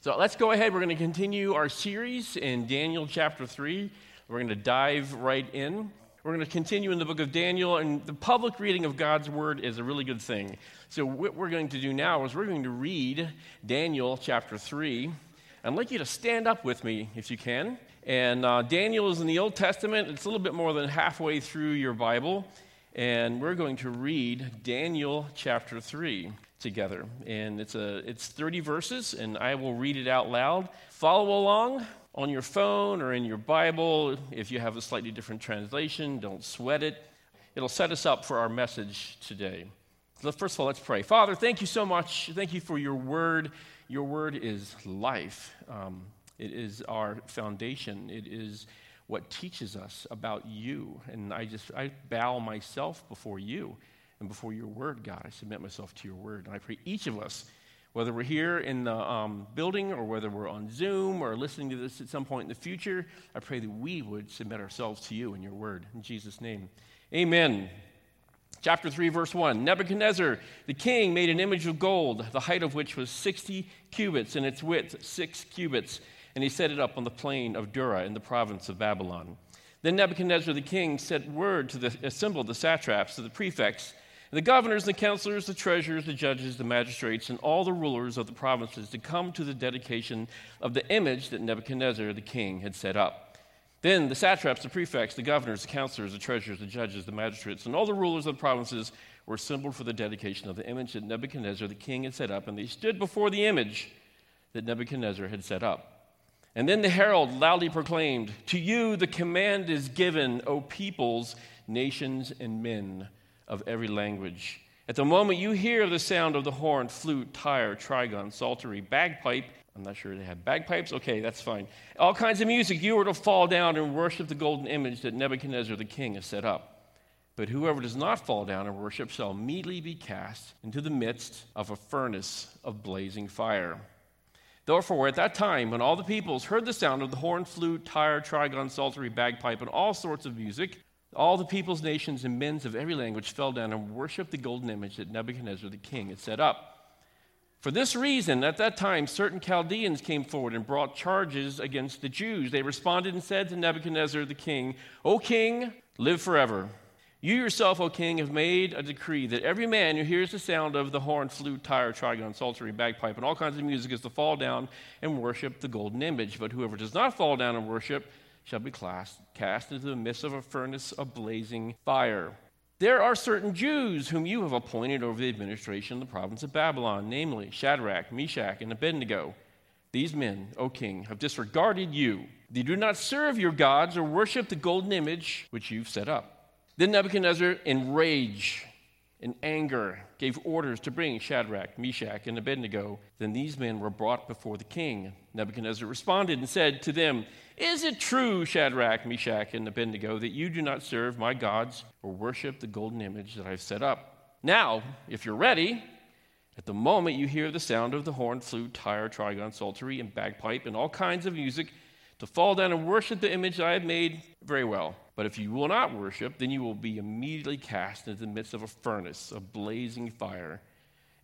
So let's go ahead. We're going to continue our series in Daniel chapter 3. We're going to dive right in. We're going to continue in the book of Daniel, and the public reading of God's word is a really good thing. So, what we're going to do now is we're going to read Daniel chapter 3. I'd like you to stand up with me if you can. And uh, Daniel is in the Old Testament, it's a little bit more than halfway through your Bible. And we're going to read Daniel chapter 3 together. And it's, a, it's 30 verses, and I will read it out loud. Follow along on your phone or in your Bible. If you have a slightly different translation, don't sweat it. It'll set us up for our message today. So first of all, let's pray. Father, thank you so much. Thank you for your word. Your word is life, um, it is our foundation, it is what teaches us about you. And I just, I bow myself before you and before your word, God. I submit myself to your word. And I pray each of us, whether we're here in the um, building or whether we're on Zoom or listening to this at some point in the future, I pray that we would submit ourselves to you and your word. In Jesus' name, amen. Chapter 3, verse 1 Nebuchadnezzar, the king, made an image of gold, the height of which was 60 cubits, and its width six cubits, and he set it up on the plain of Dura in the province of Babylon. Then Nebuchadnezzar the king sent word to the assembled the satraps, to the prefects, the governors, the counselors, the treasurers, the judges, the magistrates, and all the rulers of the provinces to come to the dedication of the image that Nebuchadnezzar the king had set up. Then the satraps, the prefects, the governors, the counselors, the treasurers, the judges, the magistrates, and all the rulers of the provinces were assembled for the dedication of the image that Nebuchadnezzar the king had set up, and they stood before the image that Nebuchadnezzar had set up. And then the herald loudly proclaimed, To you the command is given, O peoples, nations, and men of every language. At the moment you hear the sound of the horn, flute, lyre, trigon, psaltery, bagpipe, I'm not sure they have bagpipes. Okay, that's fine. All kinds of music, you are to fall down and worship the golden image that Nebuchadnezzar the king has set up. But whoever does not fall down and worship shall immediately be cast into the midst of a furnace of blazing fire. Therefore, at that time, when all the peoples heard the sound of the horn, flute, lyre, trigon, psaltery, bagpipe, and all sorts of music, all the peoples, nations, and men of every language fell down and worshiped the golden image that Nebuchadnezzar the king had set up. For this reason, at that time, certain Chaldeans came forward and brought charges against the Jews. They responded and said to Nebuchadnezzar the king, O king, live forever. You yourself, O king, have made a decree that every man who hears the sound of the horn, flute, lyre, trigon, psaltery, bagpipe, and all kinds of music is to fall down and worship the golden image. But whoever does not fall down and worship shall be cast, cast into the midst of a furnace of blazing fire. There are certain Jews whom you have appointed over the administration of the province of Babylon, namely Shadrach, Meshach, and Abednego. These men, O king, have disregarded you. They do not serve your gods or worship the golden image which you've set up. Then Nebuchadnezzar, in rage, in anger, gave orders to bring Shadrach, Meshach, and Abednego. Then these men were brought before the king. Nebuchadnezzar responded and said to them, Is it true, Shadrach, Meshach, and Abednego, that you do not serve my gods or worship the golden image that I've set up? Now, if you're ready, at the moment you hear the sound of the horn, flute, lyre, trigon, psaltery, and bagpipe, and all kinds of music, to fall down and worship the image I have made, very well. But if you will not worship, then you will be immediately cast into the midst of a furnace of blazing fire.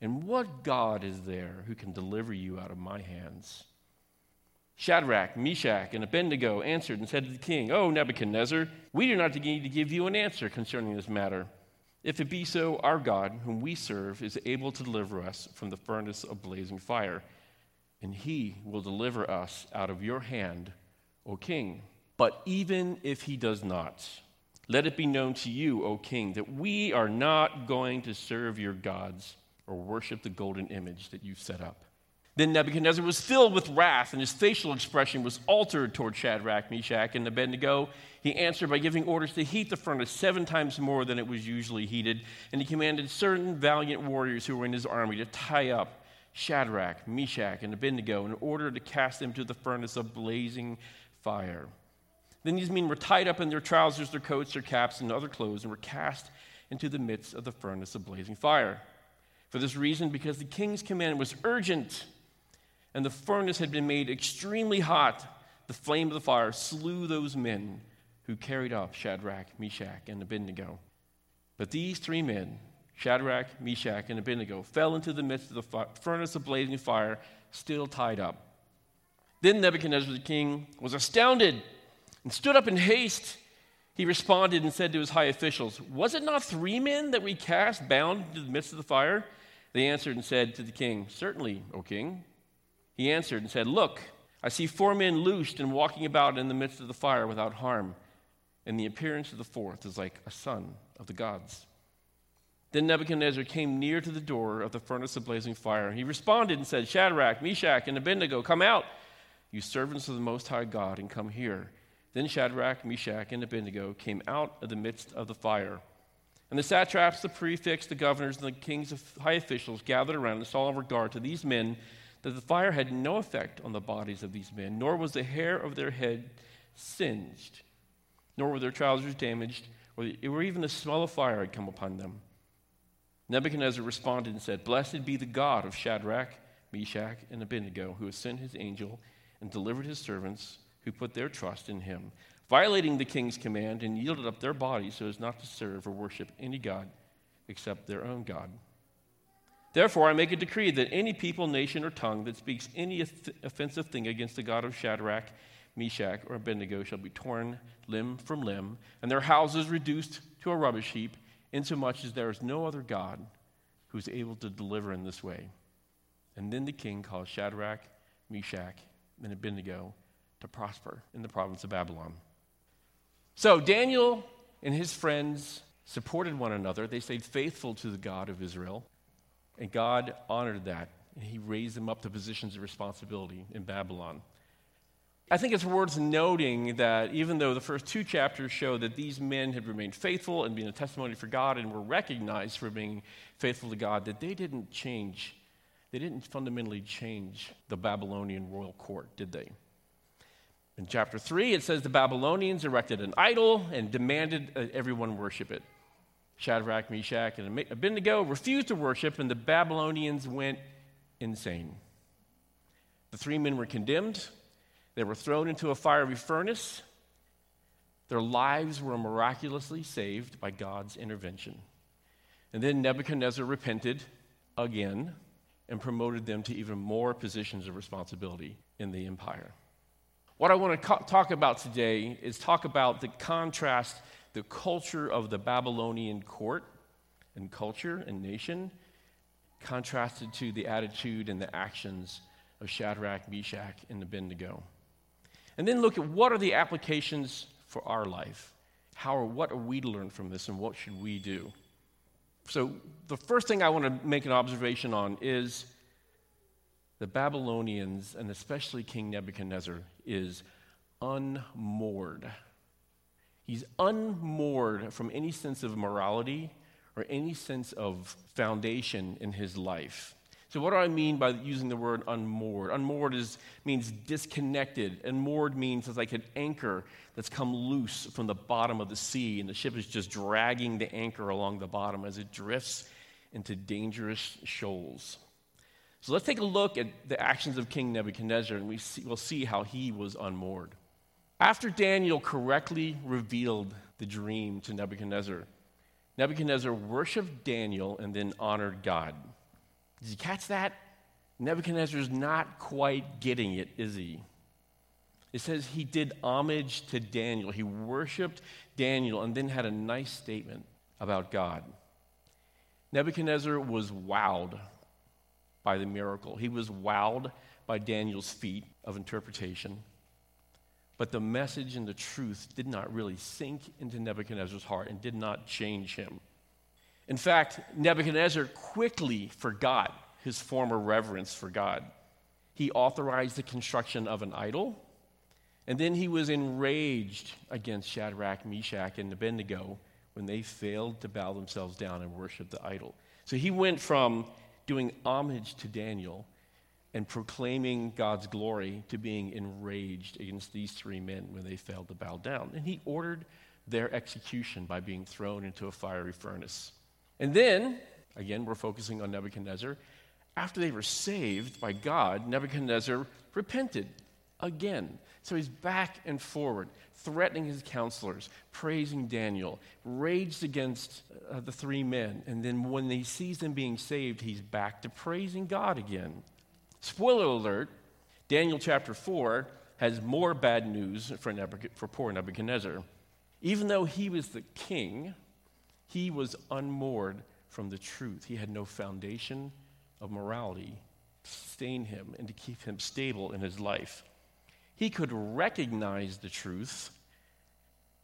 And what God is there who can deliver you out of my hands? Shadrach, Meshach, and Abednego answered and said to the king, O Nebuchadnezzar, we do not need to give you an answer concerning this matter. If it be so, our God, whom we serve, is able to deliver us from the furnace of blazing fire, and he will deliver us out of your hand, O king. But even if he does not, let it be known to you, O king, that we are not going to serve your gods or worship the golden image that you've set up. Then Nebuchadnezzar was filled with wrath, and his facial expression was altered toward Shadrach, Meshach, and Abednego. He answered by giving orders to heat the furnace seven times more than it was usually heated, and he commanded certain valiant warriors who were in his army to tie up Shadrach, Meshach, and Abednego in order to cast them to the furnace of blazing fire. Then these men were tied up in their trousers, their coats, their caps, and other clothes, and were cast into the midst of the furnace of blazing fire. For this reason, because the king's command was urgent, and the furnace had been made extremely hot, the flame of the fire slew those men who carried off Shadrach, Meshach, and Abednego. But these three men, Shadrach, Meshach, and Abednego, fell into the midst of the furnace of blazing fire, still tied up. Then Nebuchadnezzar the king was astounded and stood up in haste. He responded and said to his high officials, Was it not three men that we cast bound into the midst of the fire? They answered and said to the king, Certainly, O king. He answered and said, Look, I see four men loosed and walking about in the midst of the fire without harm, and the appearance of the fourth is like a son of the gods. Then Nebuchadnezzar came near to the door of the furnace of blazing fire. He responded and said, Shadrach, Meshach, and Abednego, come out, you servants of the Most High God, and come here. Then Shadrach, Meshach, and Abednego came out of the midst of the fire. And the satraps, the prefects, the governors, and the king's of high officials gathered around and saw in regard to these men that the fire had no effect on the bodies of these men, nor was the hair of their head singed, nor were their trousers damaged, or, even the smell of fire had come upon them. Nebuchadnezzar responded and said, Blessed be the God of Shadrach, Meshach, and Abednego, who has sent his angel and delivered his servants who put their trust in him, violating the king's command and yielded up their bodies so as not to serve or worship any God except their own God. Therefore, I make a decree that any people, nation, or tongue that speaks any offensive thing against the God of Shadrach, Meshach, or Abednego shall be torn limb from limb, and their houses reduced to a rubbish heap, insomuch as there is no other God who is able to deliver in this way. And then the king caused Shadrach, Meshach, and Abednego to prosper in the province of Babylon. So Daniel and his friends supported one another. They stayed faithful to the God of Israel. And God honored that. And he raised them up to positions of responsibility in Babylon. I think it's worth noting that even though the first two chapters show that these men had remained faithful and been a testimony for God and were recognized for being faithful to God, that they didn't change. They didn't fundamentally change the Babylonian royal court, did they? In chapter 3, it says the Babylonians erected an idol and demanded that everyone worship it. Shadrach, Meshach, and Abednego refused to worship, and the Babylonians went insane. The three men were condemned. They were thrown into a fiery furnace. Their lives were miraculously saved by God's intervention. And then Nebuchadnezzar repented again and promoted them to even more positions of responsibility in the empire. What I want to co- talk about today is talk about the contrast the culture of the Babylonian court and culture and nation contrasted to the attitude and the actions of Shadrach, Meshach, and Abednego. And then look at what are the applications for our life? How or what are we to learn from this and what should we do? So, the first thing I want to make an observation on is the Babylonians, and especially King Nebuchadnezzar, is unmoored. He's unmoored from any sense of morality or any sense of foundation in his life. So, what do I mean by using the word unmoored? Unmoored is, means disconnected, and moored means it's like an anchor that's come loose from the bottom of the sea, and the ship is just dragging the anchor along the bottom as it drifts into dangerous shoals. So, let's take a look at the actions of King Nebuchadnezzar, and we see, we'll see how he was unmoored. After Daniel correctly revealed the dream to Nebuchadnezzar, Nebuchadnezzar worshiped Daniel and then honored God. Did you catch that? Nebuchadnezzar's not quite getting it, is he? It says he did homage to Daniel. He worshiped Daniel and then had a nice statement about God. Nebuchadnezzar was wowed by the miracle. He was wowed by Daniel's feat of interpretation. But the message and the truth did not really sink into Nebuchadnezzar's heart and did not change him. In fact, Nebuchadnezzar quickly forgot his former reverence for God. He authorized the construction of an idol, and then he was enraged against Shadrach, Meshach, and Abednego when they failed to bow themselves down and worship the idol. So he went from doing homage to Daniel and proclaiming God's glory to being enraged against these three men when they failed to bow down. And he ordered their execution by being thrown into a fiery furnace. And then, again, we're focusing on Nebuchadnezzar. After they were saved by God, Nebuchadnezzar repented again. So he's back and forward, threatening his counselors, praising Daniel, raged against uh, the three men. And then when he sees them being saved, he's back to praising God again. Spoiler alert Daniel chapter 4 has more bad news for, Nebuch- for poor Nebuchadnezzar. Even though he was the king, he was unmoored from the truth. He had no foundation of morality to sustain him and to keep him stable in his life. He could recognize the truth,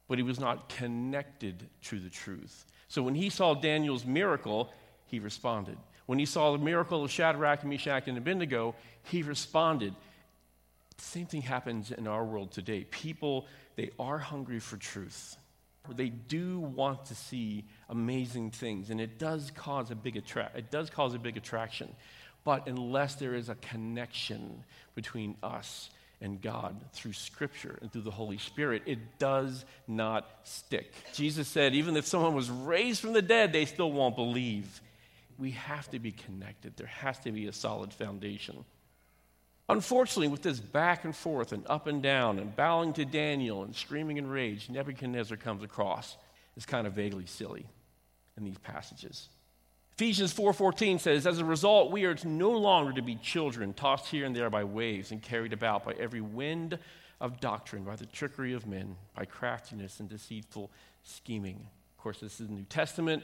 but he was not connected to the truth. So when he saw Daniel's miracle, he responded. When he saw the miracle of Shadrach, Meshach, and Abednego, he responded. Same thing happens in our world today. People, they are hungry for truth. They do want to see amazing things, and it does cause a big. It does cause a big attraction, but unless there is a connection between us and God through Scripture and through the Holy Spirit, it does not stick. Jesus said, even if someone was raised from the dead, they still won't believe we have to be connected. There has to be a solid foundation. Unfortunately, with this back and forth and up and down and bowing to Daniel and screaming in rage, Nebuchadnezzar comes across as kind of vaguely silly in these passages. Ephesians 4:14 says, "As a result, we are no longer to be children, tossed here and there by waves and carried about by every wind of doctrine, by the trickery of men, by craftiness and deceitful scheming." Of course, this is the New Testament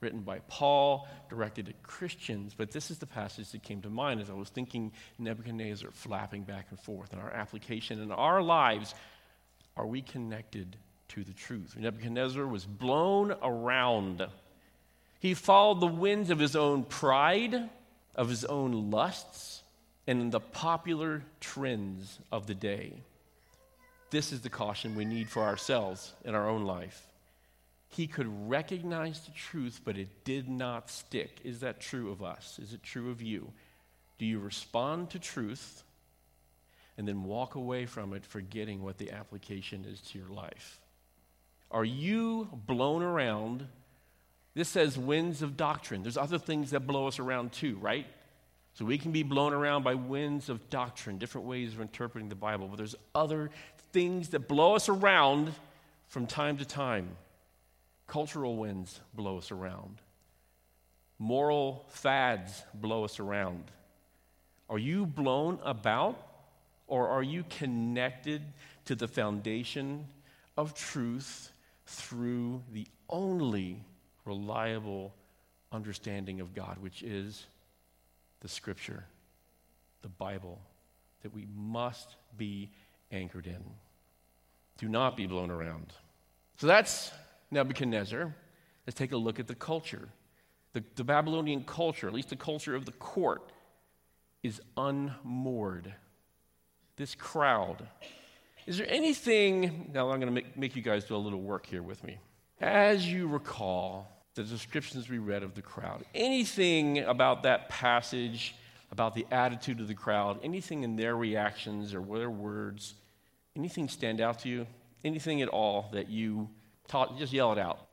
written by Paul, directed at Christians. But this is the passage that came to mind as I was thinking Nebuchadnezzar flapping back and forth in our application in our lives. Are we connected to the truth? Nebuchadnezzar was blown around. He followed the winds of his own pride, of his own lusts, and the popular trends of the day. This is the caution we need for ourselves in our own life. He could recognize the truth, but it did not stick. Is that true of us? Is it true of you? Do you respond to truth and then walk away from it, forgetting what the application is to your life? Are you blown around? This says winds of doctrine. There's other things that blow us around too, right? So we can be blown around by winds of doctrine, different ways of interpreting the Bible, but there's other things that blow us around from time to time. Cultural winds blow us around. Moral fads blow us around. Are you blown about or are you connected to the foundation of truth through the only reliable understanding of God, which is the Scripture, the Bible, that we must be anchored in? Do not be blown around. So that's Nebuchadnezzar, let's take a look at the culture. The, the Babylonian culture, at least the culture of the court, is unmoored. This crowd. Is there anything, now I'm going to make, make you guys do a little work here with me. As you recall, the descriptions we read of the crowd, anything about that passage, about the attitude of the crowd, anything in their reactions or their words, anything stand out to you? Anything at all that you Talk, just yell it out.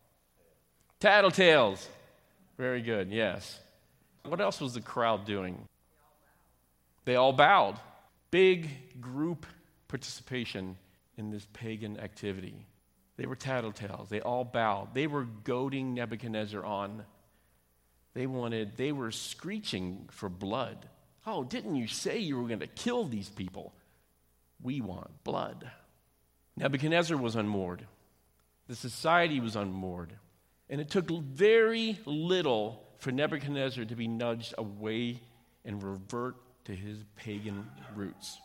Tattletales. Very good, yes. What else was the crowd doing? They all bowed. Big group participation in this pagan activity. They were tattletales. They all bowed. They were goading Nebuchadnezzar on. They wanted, they were screeching for blood. Oh, didn't you say you were going to kill these people? We want blood. Nebuchadnezzar was unmoored. The society was unmoored. And it took very little for Nebuchadnezzar to be nudged away and revert to his pagan roots.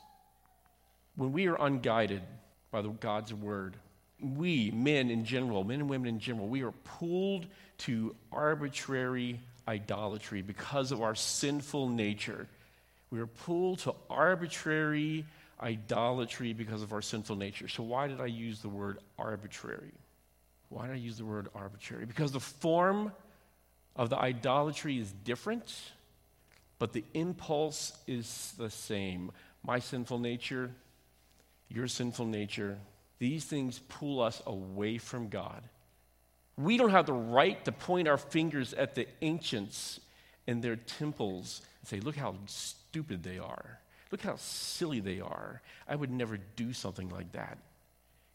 When we are unguided by the God's word, we, men in general, men and women in general, we are pulled to arbitrary idolatry because of our sinful nature. We are pulled to arbitrary idolatry because of our sinful nature. So, why did I use the word arbitrary? Why did I use the word arbitrary? Because the form of the idolatry is different, but the impulse is the same. My sinful nature, your sinful nature, these things pull us away from God. We don't have the right to point our fingers at the ancients and their temples and say, look how stupid they are. Look how silly they are. I would never do something like that.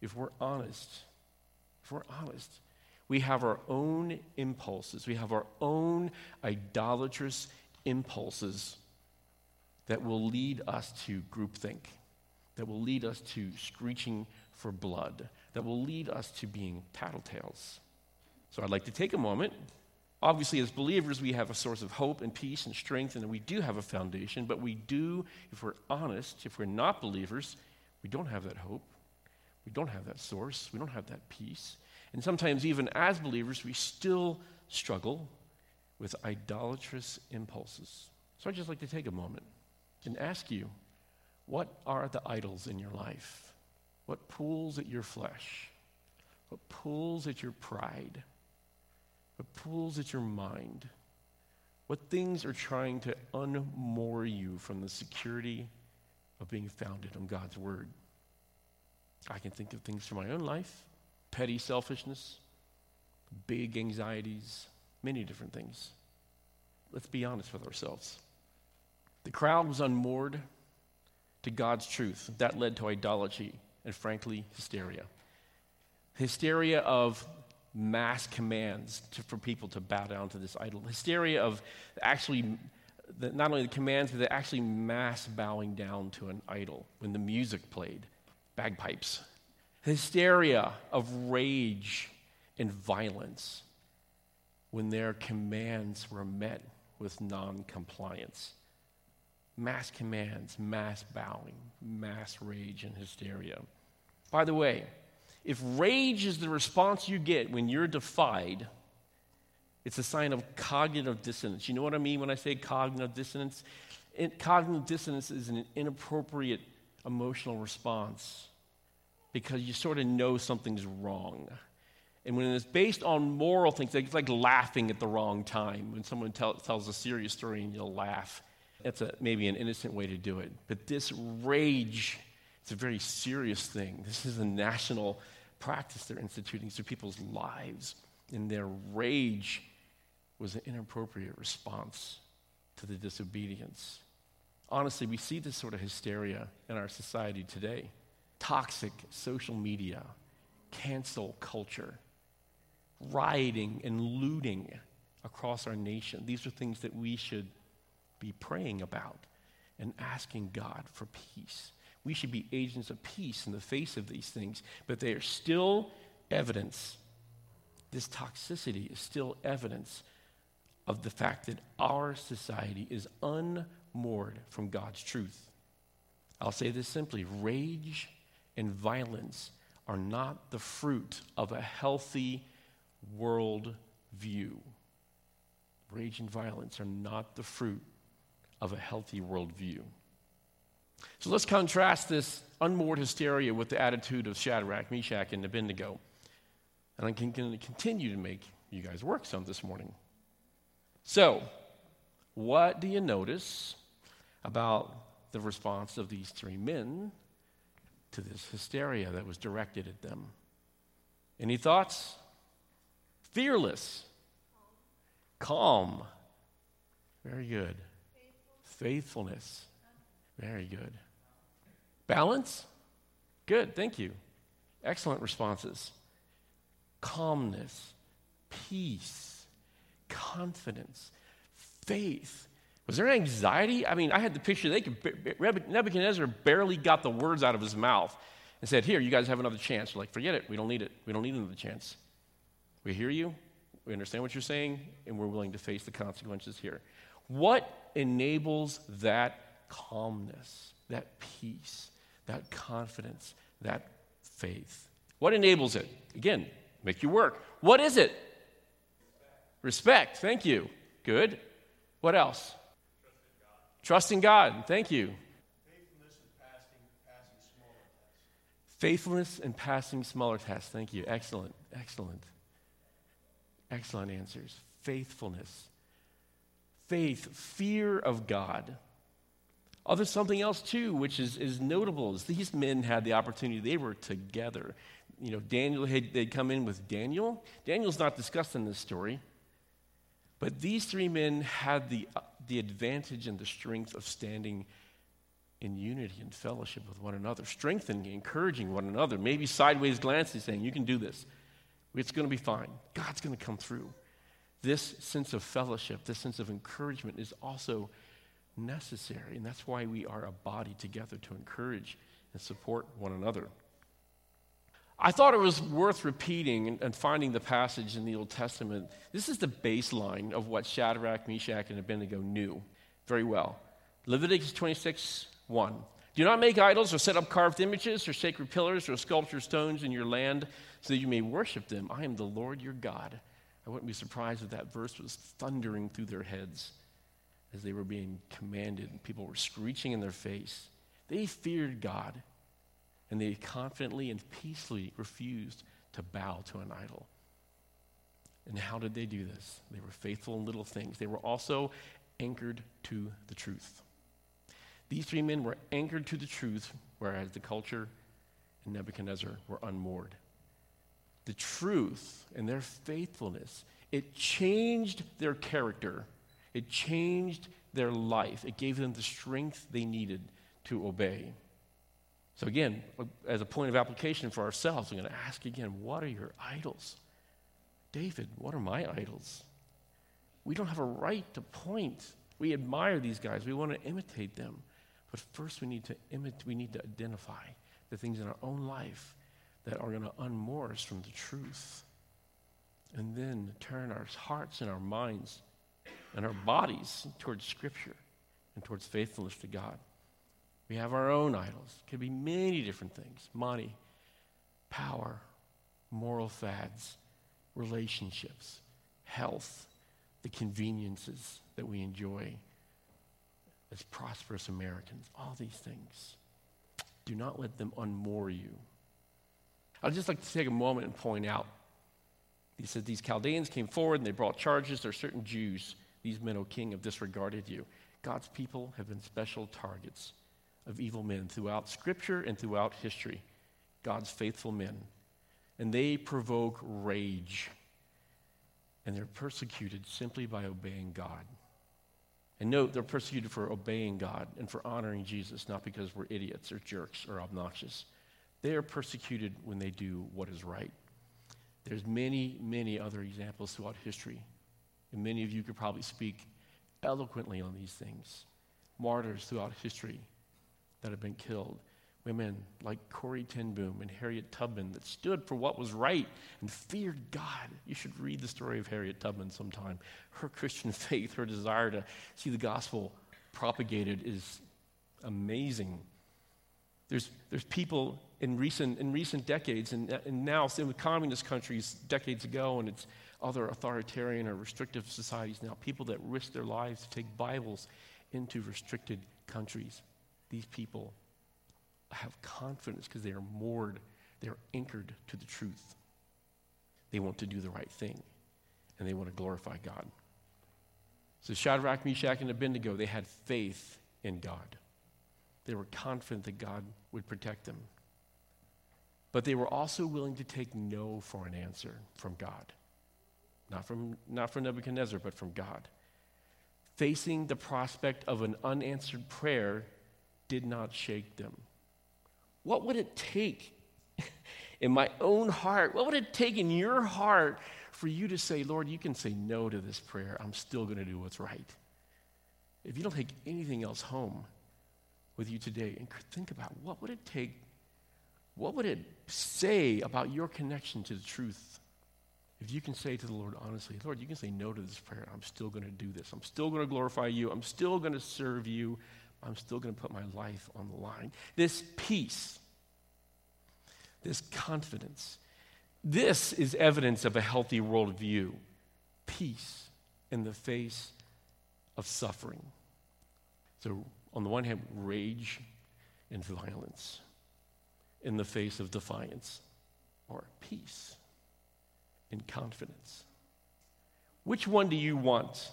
If we're honest, if we're honest, we have our own impulses, we have our own idolatrous impulses. that will lead us to groupthink, that will lead us to screeching for blood, that will lead us to being tattletales. So I'd like to take a moment. Obviously, as believers, we have a source of hope and peace and strength, and we do have a foundation, but we do, if we're honest, if we're not believers, we don't have that hope. We don't have that source. We don't have that peace. And sometimes, even as believers, we still struggle with idolatrous impulses. So I'd just like to take a moment and ask you what are the idols in your life? What pulls at your flesh? What pulls at your pride? What pulls at your mind? What things are trying to unmoor you from the security of being founded on God's Word? I can think of things from my own life petty selfishness, big anxieties, many different things. Let's be honest with ourselves. The crowd was unmoored to God's truth. That led to idolatry and, frankly, hysteria. Hysteria of mass commands to, for people to bow down to this idol. Hysteria of actually, the, not only the commands, but the actually mass bowing down to an idol when the music played, bagpipes. Hysteria of rage and violence when their commands were met with non compliance. Mass commands, mass bowing, mass rage and hysteria. By the way, if rage is the response you get when you're defied, it's a sign of cognitive dissonance. You know what I mean when I say cognitive dissonance? It, cognitive dissonance is an inappropriate emotional response because you sort of know something's wrong. And when it's based on moral things, it's like laughing at the wrong time. When someone tell, tells a serious story and you'll laugh, that's a, maybe an innocent way to do it. But this rage, it's a very serious thing. This is a national practice they're instituting through people's lives. And their rage was an inappropriate response to the disobedience. Honestly, we see this sort of hysteria in our society today. Toxic social media, cancel culture, rioting and looting across our nation. These are things that we should be praying about and asking God for peace. We should be agents of peace in the face of these things, but they are still evidence. This toxicity is still evidence of the fact that our society is unmoored from God's truth. I'll say this simply rage and violence are not the fruit of a healthy world view. Rage and violence are not the fruit of a healthy worldview. So let's contrast this unmoored hysteria with the attitude of Shadrach, Meshach, and Abednego. And I'm going to continue to make you guys work some this morning. So, what do you notice about the response of these three men to this hysteria that was directed at them? Any thoughts? Fearless, calm, very good. Faithfulness. Very good. Balance? Good, thank you. Excellent responses. Calmness, peace, confidence, faith. Was there anxiety? I mean, I had the picture they could, Nebuchadnezzar barely got the words out of his mouth and said, Here, you guys have another chance. We're like, forget it. We don't need it. We don't need another chance. We hear you, we understand what you're saying, and we're willing to face the consequences here. What enables that calmness, that peace, that confidence, that faith. What enables it? Again, make you work. What is it? Respect. Thank you. Good. What else? Trusting God. God. Thank you. Faithfulness and passing, smaller tests. Faithfulness and passing smaller tests. Thank you. Excellent. Excellent. Excellent answers. Faithfulness. Faith, fear of God. Oh, there's something else too, which is, is notable, is these men had the opportunity, they were together. You know, Daniel had they'd come in with Daniel. Daniel's not discussed in this story. But these three men had the, uh, the advantage and the strength of standing in unity and fellowship with one another, strengthening, encouraging one another, maybe sideways glances saying, You can do this. It's going to be fine. God's going to come through. This sense of fellowship, this sense of encouragement is also necessary. And that's why we are a body together to encourage and support one another. I thought it was worth repeating and, finding the passage in the Old Testament. This is the baseline of what Shadrach, Meshach, and Abednego knew very well. Leviticus 26 1. Do not make idols or set up carved images or sacred pillars or sculptured stones in your land so that you may worship them. I am the Lord your God. I wouldn't be surprised if that verse was thundering through their heads as they were being commanded. And people were screeching in their face. They feared God, and they confidently and peacefully refused to bow to an idol. And how did they do this? They were faithful in little things. They were also anchored to the truth. These three men were anchored to the truth, whereas the culture and Nebuchadnezzar were unmoored. The truth and their faithfulness, it changed their character, it changed their life, it gave them the strength they needed to obey. So, again, as a point of application for ourselves, I'm going to ask again what are your idols? David, what are my idols? We don't have a right to point. We admire these guys, we want to imitate them. But first, we need to imitate, we need to identify the things in our own life that are going to unmoor us from the truth. And then turn our hearts and our minds and our bodies towards Scripture and towards faithfulness to God. We have our own idols. It could be many different things money, power, moral fads, relationships, health, the conveniences that we enjoy as prosperous Americans, all these things. Do not let them unmoor you. I'd just like to take a moment and point out. He said, These Chaldeans came forward and they brought charges. There are certain Jews, these men, O king, have disregarded you. God's people have been special targets of evil men throughout Scripture and throughout history. God's faithful men. And they provoke rage. And they're persecuted simply by obeying God. And note, they're persecuted for obeying God and for honoring Jesus, not because we're idiots or jerks or obnoxious. They are persecuted when they do what is right. There's many, many other examples throughout history. And many of you could probably speak eloquently on these things. Martyrs throughout history that have been killed women like Corrie ten Boom and Harriet Tubman that stood for what was right and feared God. You should read the story of Harriet Tubman sometime. Her Christian faith, her desire to see the gospel propagated is amazing. There's, there's people in recent, in recent decades, and, and now in communist countries decades ago, and it's other authoritarian or restrictive societies now, people that risk their lives to take Bibles into restricted countries. These people have confidence because they are moored, they're anchored to the truth. They want to do the right thing, and they want to glorify God. So Shadrach, Meshach, and Abednego, they had faith in God. They were confident that God would protect them. But they were also willing to take no for an answer from God. Not from, not from Nebuchadnezzar, but from God. Facing the prospect of an unanswered prayer did not shake them. What would it take in my own heart? What would it take in your heart for you to say, Lord, you can say no to this prayer. I'm still going to do what's right? If you don't take anything else home with you today, and think about what would it take? What would it say about your connection to the truth? If you can say to the Lord honestly, Lord, you can say no to this prayer. I'm still going to do this. I'm still going to glorify you. I'm still going to serve you. I'm still going to put my life on the line. This peace, this confidence, this is evidence of a healthy worldview. Peace in the face of suffering. So, on the one hand, rage and violence in the face of defiance, or peace and confidence. Which one do you want?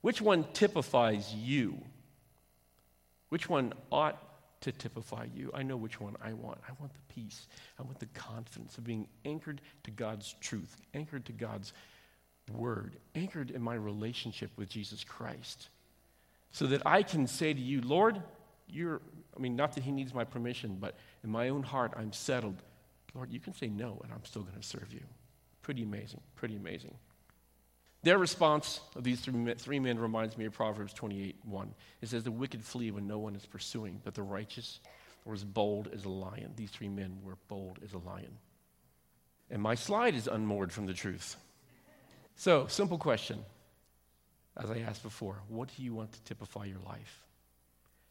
Which one typifies you? Which one ought to typify you? I know which one I want. I want the peace. I want the confidence of being anchored to God's truth, anchored to God's word, anchored in my relationship with Jesus Christ. So that I can say to you, Lord, you're, I mean, not that He needs my permission, but in my own heart, I'm settled. Lord, you can say no, and I'm still going to serve you. Pretty amazing, pretty amazing. Their response of these three men reminds me of Proverbs 28 1. It says, The wicked flee when no one is pursuing, but the righteous are as bold as a lion. These three men were bold as a lion. And my slide is unmoored from the truth. So, simple question, as I asked before what do you want to typify your life?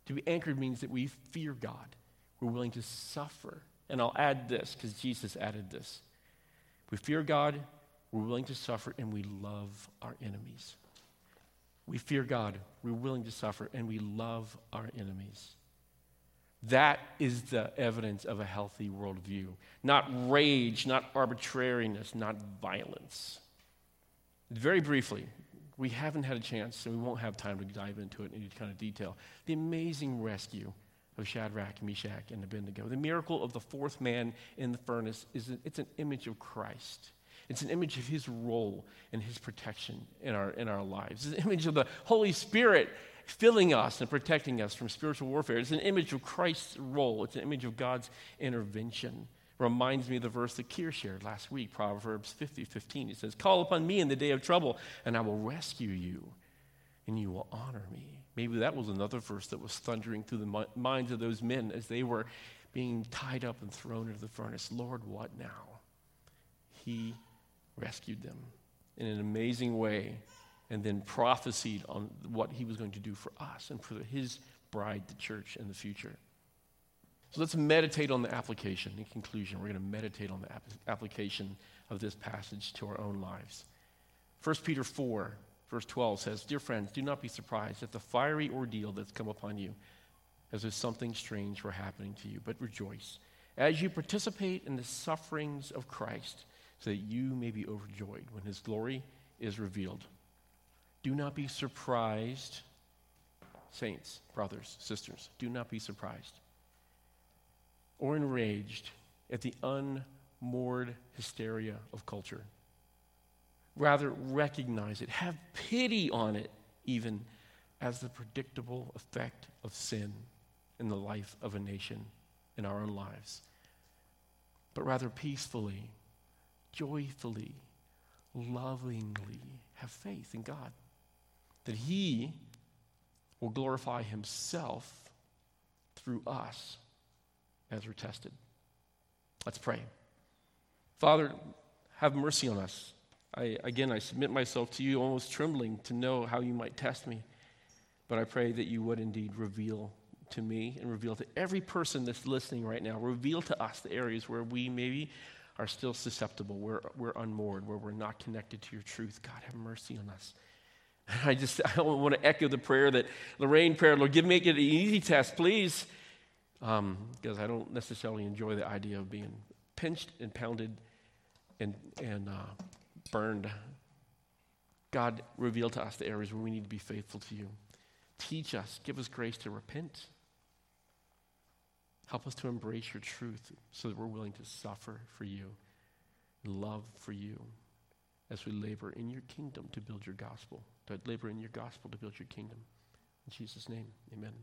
To be anchored means that we fear God, we're willing to suffer. And I'll add this because Jesus added this. We fear God, we're willing to suffer, and we love our enemies. We fear God, we're willing to suffer, and we love our enemies. That is the evidence of a healthy worldview. Not rage, not arbitrariness, not violence. Very briefly, we haven't had a chance, and we won't have time to dive into it in any kind of detail. The amazing rescue of Shadrach, Meshach, and Abednego. The miracle of the fourth man in the furnace is a, it's an image of Christ. It's an image of his role and his protection in our, in our lives. It's an image of the Holy Spirit filling us and protecting us from spiritual warfare. It's an image of Christ's role, it's an image of God's intervention. Reminds me of the verse that Kier shared last week, Proverbs 50 15. It says, Call upon me in the day of trouble, and I will rescue you, and you will honor me. Maybe that was another verse that was thundering through the minds of those men as they were being tied up and thrown into the furnace. Lord, what now? He rescued them in an amazing way, and then prophesied on what he was going to do for us and for his bride, the church, in the future. So let's meditate on the application. In conclusion, we're going to meditate on the ap- application of this passage to our own lives. 1 Peter 4, verse 12 says, Dear friends, do not be surprised at the fiery ordeal that's come upon you, as if something strange were happening to you, but rejoice as you participate in the sufferings of Christ so that you may be overjoyed when his glory is revealed. Do not be surprised, saints, brothers, sisters, do not be surprised or enraged at the unmoored hysteria of culture. Rather, recognize it, have pity on it, even as the predictable effect of sin in the life of a nation, in our own lives. But rather, peacefully joyfully, lovingly have faith in God. That He will glorify Himself through us as we're tested. Let's pray. Father, have mercy on us. I, again, I submit myself to you, almost trembling to know how you might test me. But I pray that you would indeed reveal to me and reveal to every person that's listening right now, reveal to us the areas where we maybe are still susceptible, we're, we're unmoored, where we're not connected to your truth. God, have mercy on us. I just I want to echo the prayer that Lorraine prayed, Lord, give it an easy test, please. Because um, I don't necessarily enjoy the idea of being pinched and pounded and, and uh, burned. God, reveal to us the areas where we need to be faithful to you. Teach us, give us grace to repent. Help us to embrace your truth so that we're willing to suffer for you, love for you, as we labor in your kingdom to build your gospel, to labor in your gospel to build your kingdom. In Jesus' name, amen.